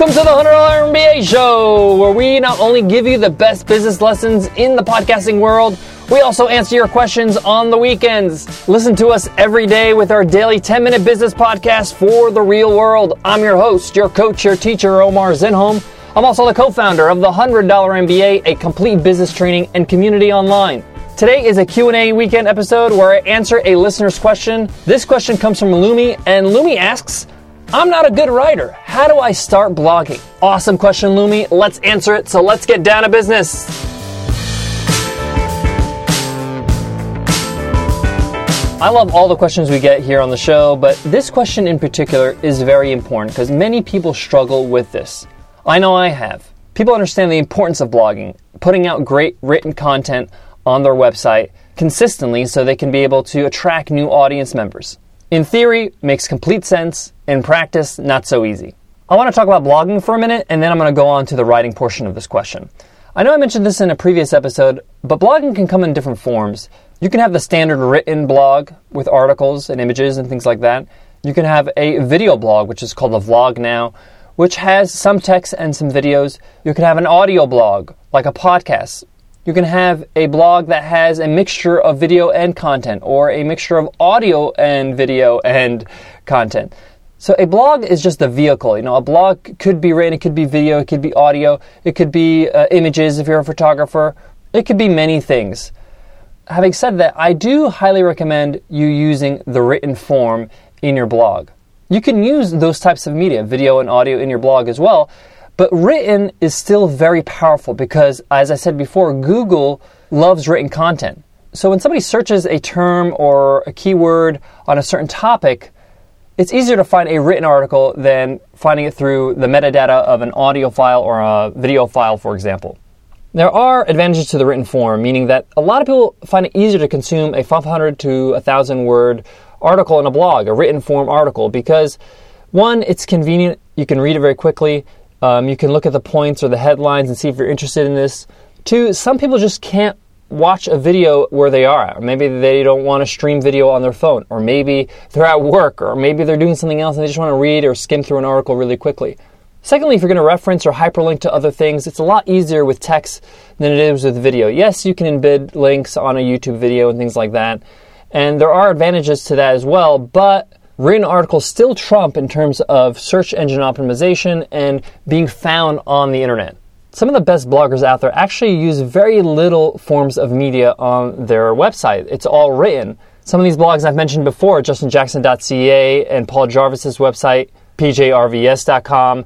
Welcome to the $100 MBA show, where we not only give you the best business lessons in the podcasting world, we also answer your questions on the weekends. Listen to us every day with our daily 10 minute business podcast for the real world. I'm your host, your coach, your teacher, Omar Zenhom. I'm also the co founder of the $100 MBA, a complete business training and community online. Today is a Q&A weekend episode where I answer a listener's question. This question comes from Lumi, and Lumi asks, I'm not a good writer. How do I start blogging? Awesome question, Lumi. Let's answer it. So let's get down to business. I love all the questions we get here on the show, but this question in particular is very important because many people struggle with this. I know I have. People understand the importance of blogging, putting out great written content on their website consistently so they can be able to attract new audience members. In theory, makes complete sense. In practice, not so easy. I want to talk about blogging for a minute, and then I'm going to go on to the writing portion of this question. I know I mentioned this in a previous episode, but blogging can come in different forms. You can have the standard written blog with articles and images and things like that. You can have a video blog, which is called a vlog now, which has some text and some videos. You can have an audio blog, like a podcast, you can have a blog that has a mixture of video and content, or a mixture of audio and video and content. So a blog is just a vehicle. You know, a blog could be written, it could be video, it could be audio, it could be uh, images if you're a photographer, it could be many things. Having said that, I do highly recommend you using the written form in your blog. You can use those types of media, video and audio, in your blog as well, but written is still very powerful because, as I said before, Google loves written content. So when somebody searches a term or a keyword on a certain topic, it's easier to find a written article than finding it through the metadata of an audio file or a video file, for example. There are advantages to the written form, meaning that a lot of people find it easier to consume a 500 to 1,000 word article in a blog, a written form article, because one, it's convenient, you can read it very quickly. Um, you can look at the points or the headlines and see if you're interested in this. Two, some people just can't watch a video where they are at. maybe they don't want to stream video on their phone, or maybe they're at work, or maybe they're doing something else and they just want to read or skim through an article really quickly. Secondly, if you're going to reference or hyperlink to other things, it's a lot easier with text than it is with video. Yes, you can embed links on a YouTube video and things like that, and there are advantages to that as well, but written articles still trump in terms of search engine optimization and being found on the internet. Some of the best bloggers out there actually use very little forms of media on their website. It's all written. Some of these blogs I've mentioned before, justinjackson.ca and Paul Jarvis's website, pjrvs.com,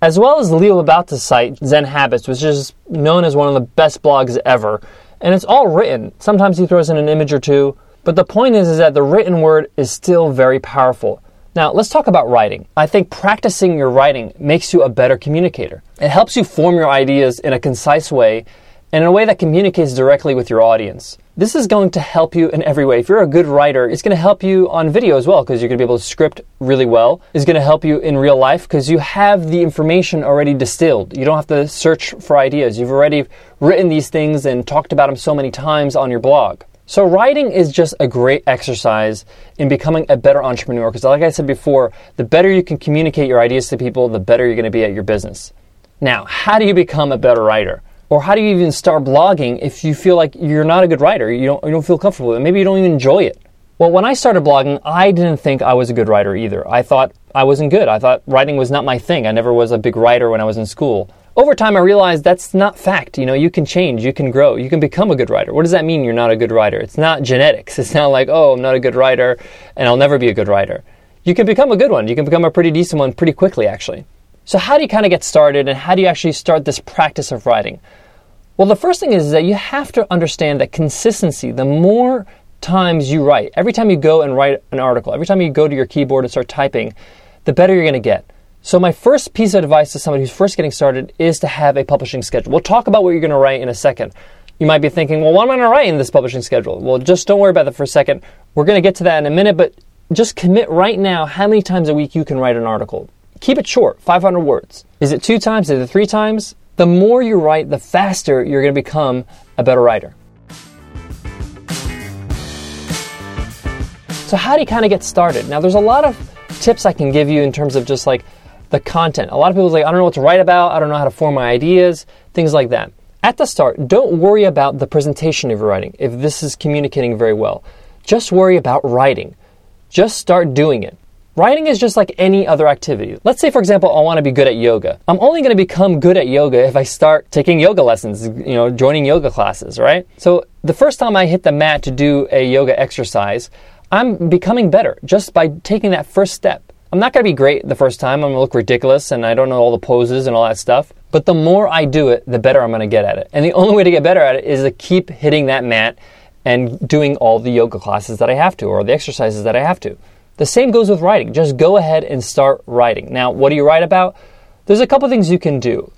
as well as Leo Babauta's site, Zen Habits, which is known as one of the best blogs ever. And it's all written. Sometimes he throws in an image or two, but the point is, is that the written word is still very powerful. Now, let's talk about writing. I think practicing your writing makes you a better communicator. It helps you form your ideas in a concise way and in a way that communicates directly with your audience. This is going to help you in every way. If you're a good writer, it's going to help you on video as well because you're going to be able to script really well. It's going to help you in real life because you have the information already distilled. You don't have to search for ideas. You've already written these things and talked about them so many times on your blog. So, writing is just a great exercise in becoming a better entrepreneur because, like I said before, the better you can communicate your ideas to people, the better you're going to be at your business. Now, how do you become a better writer? Or how do you even start blogging if you feel like you're not a good writer? You don't, you don't feel comfortable it. Maybe you don't even enjoy it. Well, when I started blogging, I didn't think I was a good writer either. I thought I wasn't good. I thought writing was not my thing. I never was a big writer when I was in school over time, I realized that's not fact. You know, you can change, you can grow, you can become a good writer. What does that mean? You're not a good writer. It's not genetics. It's not like, oh, I'm not a good writer, and I'll never be a good writer. You can become a good one. You can become a pretty decent one pretty quickly, actually. So, how do you kind of get started, and how do you actually start this practice of writing? Well, the first thing is that you have to understand that consistency, the more times you write, every time you go and write an article, every time you go to your keyboard and start typing, the better you're going to get. So, my first piece of advice to somebody who's first getting started is to have a publishing schedule. We'll talk about what you're going to write in a second. You might be thinking, well, what am I going to write in this publishing schedule? Well, just don't worry about that for a second. We're going to get to that in a minute, but just commit right now how many times a week you can write an article. Keep it short, 500 words. Is it two times? Is it three times? The more you write, the faster you're going to become a better writer. So, how do you kind of get started? Now, there's a lot of tips I can give you in terms of just like the content. A lot of people say, I don't know what to write about, I don't know how to form my ideas, things like that. At the start, don't worry about the presentation of your writing if this is communicating very well. Just worry about writing. Just start doing it. Writing is just like any other activity. Let's say, for example, I want to be good at yoga. I'm only going to become good at yoga if I start taking yoga lessons, you know, joining yoga classes, right? So the first time I hit the mat to do a yoga exercise, I'm becoming better just by taking that first step. I'm not going to be great the first time. I'm going to look ridiculous and I don't know all the poses and all that stuff. But the more I do it, the better I'm going to get at it. And the only way to get better at it is to keep hitting that mat and doing all the yoga classes that I have to or the exercises that I have to. The same goes with writing. Just go ahead and start writing. Now, what do you write about? There's a couple things you can do.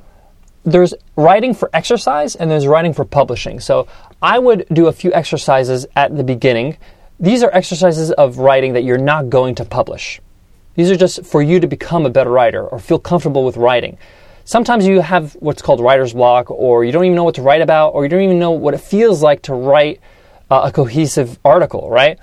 There's writing for exercise and there's writing for publishing. So I would do a few exercises at the beginning. These are exercises of writing that you're not going to publish. These are just for you to become a better writer or feel comfortable with writing. Sometimes you have what's called writer's block, or you don't even know what to write about, or you don't even know what it feels like to write uh, a cohesive article, right?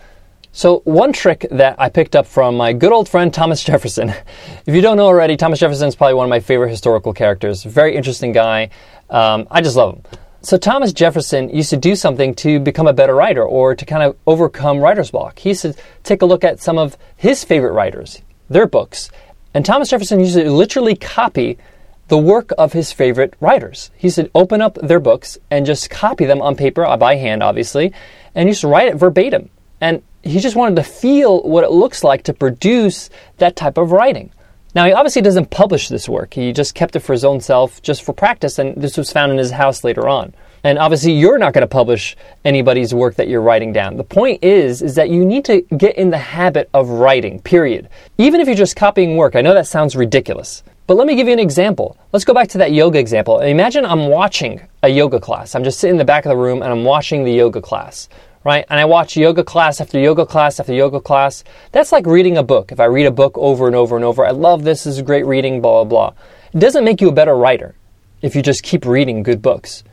So, one trick that I picked up from my good old friend Thomas Jefferson. if you don't know already, Thomas Jefferson is probably one of my favorite historical characters. Very interesting guy. Um, I just love him. So, Thomas Jefferson used to do something to become a better writer or to kind of overcome writer's block. He used to take a look at some of his favorite writers, their books. And Thomas Jefferson used to literally copy the work of his favorite writers. He said, open up their books and just copy them on paper, uh, by hand, obviously, and just write it verbatim. And he just wanted to feel what it looks like to produce that type of writing. Now, he obviously doesn't publish this work. He just kept it for his own self, just for practice, and this was found in his house later on. And obviously, you're not going to publish anybody's work that you're writing down. The point is, is that you need to get in the habit of writing, period. Even if you're just copying work, I know that sounds ridiculous. But let me give you an example. Let's go back to that yoga example. Imagine I'm watching a yoga class. I'm just sitting in the back of the room and I'm watching the yoga class, right? And I watch yoga class after yoga class after yoga class. That's like reading a book. If I read a book over and over and over, I love this, this is great reading, blah, blah, blah. It doesn't make you a better writer if you just keep reading good books.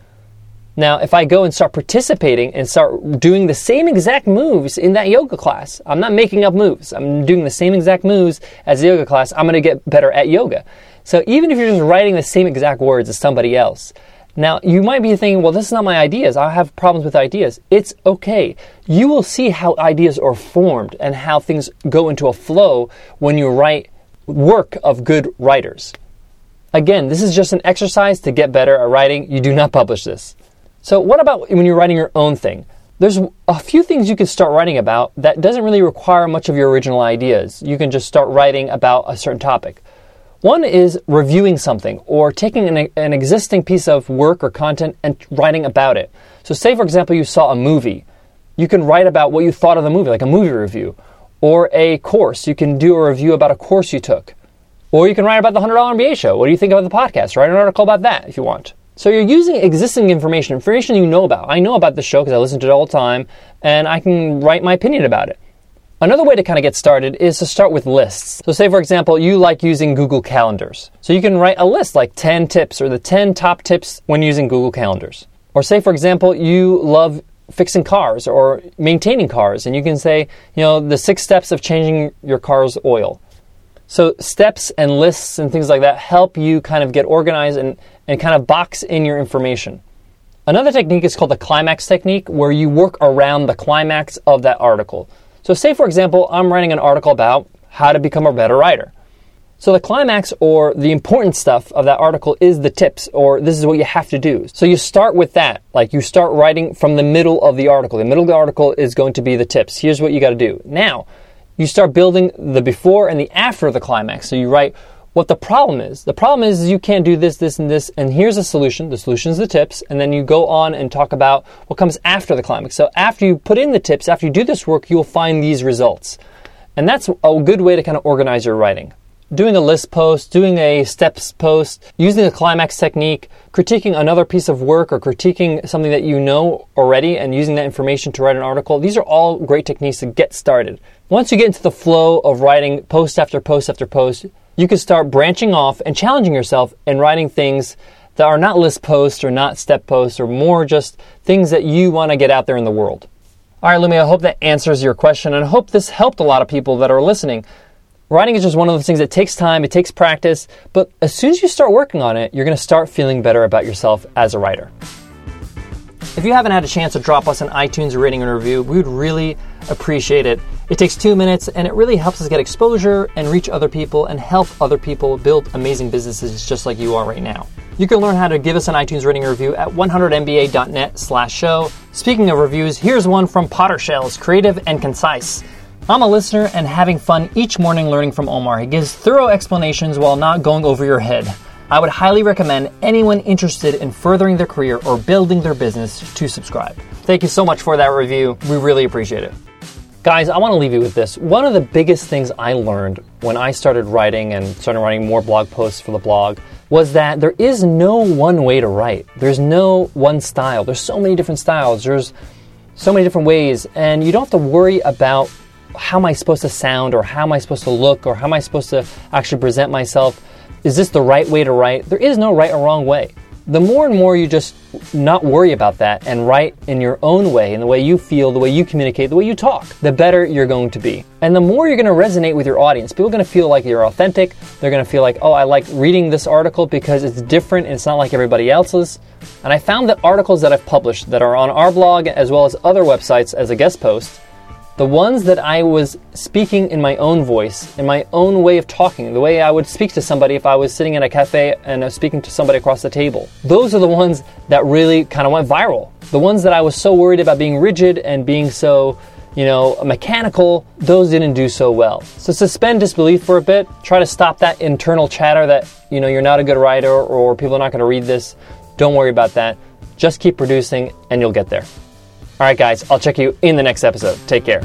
Now, if I go and start participating and start doing the same exact moves in that yoga class, I'm not making up moves. I'm doing the same exact moves as the yoga class. I'm going to get better at yoga. So even if you're just writing the same exact words as somebody else, now you might be thinking, well, this is not my ideas. I have problems with ideas. It's okay. You will see how ideas are formed and how things go into a flow when you write work of good writers. Again, this is just an exercise to get better at writing. You do not publish this. So, what about when you're writing your own thing? There's a few things you can start writing about that doesn't really require much of your original ideas. You can just start writing about a certain topic. One is reviewing something or taking an, an existing piece of work or content and writing about it. So, say for example, you saw a movie. You can write about what you thought of the movie, like a movie review. Or a course. You can do a review about a course you took. Or you can write about the $100 MBA show. What do you think about the podcast? Write an article about that if you want. So you're using existing information, information you know about. I know about the show because I listen to it all the time, and I can write my opinion about it. Another way to kind of get started is to start with lists. So, say for example, you like using Google Calendars. So, you can write a list like 10 tips or the 10 top tips when using Google Calendars. Or, say for example, you love fixing cars or maintaining cars, and you can say, you know, the six steps of changing your car's oil. So, steps and lists and things like that help you kind of get organized and, and kind of box in your information. Another technique is called the climax technique, where you work around the climax of that article. So, say for example, I'm writing an article about how to become a better writer. So, the climax or the important stuff of that article is the tips, or this is what you have to do. So, you start with that. Like, you start writing from the middle of the article. The middle of the article is going to be the tips. Here's what you got to do. Now, you start building the before and the after the climax. So you write what the problem is. The problem is you can't do this, this, and this, and here's a solution. The solution is the tips, and then you go on and talk about what comes after the climax. So after you put in the tips, after you do this work, you will find these results. And that's a good way to kind of organize your writing. Doing a list post, doing a steps post, using the climax technique, critiquing another piece of work or critiquing something that you know already and using that information to write an article, these are all great techniques to get started. Once you get into the flow of writing post after post after post, you can start branching off and challenging yourself and writing things that are not list posts or not step posts or more just things that you want to get out there in the world. All right, Lumi, I hope that answers your question and I hope this helped a lot of people that are listening. Writing is just one of those things that takes time, it takes practice, but as soon as you start working on it, you're going to start feeling better about yourself as a writer. If you haven't had a chance to drop us an iTunes rating and review, we would really appreciate it. It takes two minutes and it really helps us get exposure and reach other people and help other people build amazing businesses just like you are right now. You can learn how to give us an iTunes rating review at 100mba.net slash show. Speaking of reviews, here's one from Potter Shells, creative and concise. I'm a listener and having fun each morning learning from Omar. He gives thorough explanations while not going over your head. I would highly recommend anyone interested in furthering their career or building their business to subscribe. Thank you so much for that review. We really appreciate it. Guys, I want to leave you with this. One of the biggest things I learned when I started writing and started writing more blog posts for the blog was that there is no one way to write. There's no one style. There's so many different styles. There's so many different ways, and you don't have to worry about how am I supposed to sound or how am I supposed to look or how am I supposed to actually present myself? Is this the right way to write? There is no right or wrong way. The more and more you just not worry about that and write in your own way, in the way you feel, the way you communicate, the way you talk, the better you're going to be. And the more you're going to resonate with your audience. People are going to feel like you're authentic. They're going to feel like, oh, I like reading this article because it's different and it's not like everybody else's. And I found that articles that I've published that are on our blog as well as other websites as a guest post the ones that I was speaking in my own voice, in my own way of talking, the way I would speak to somebody if I was sitting in a cafe and I was speaking to somebody across the table. Those are the ones that really kind of went viral. The ones that I was so worried about being rigid and being so, you know, mechanical, those didn't do so well. So suspend disbelief for a bit. Try to stop that internal chatter that, you know, you're not a good writer or people are not going to read this. Don't worry about that. Just keep producing and you'll get there. All right, guys, I'll check you in the next episode. Take care.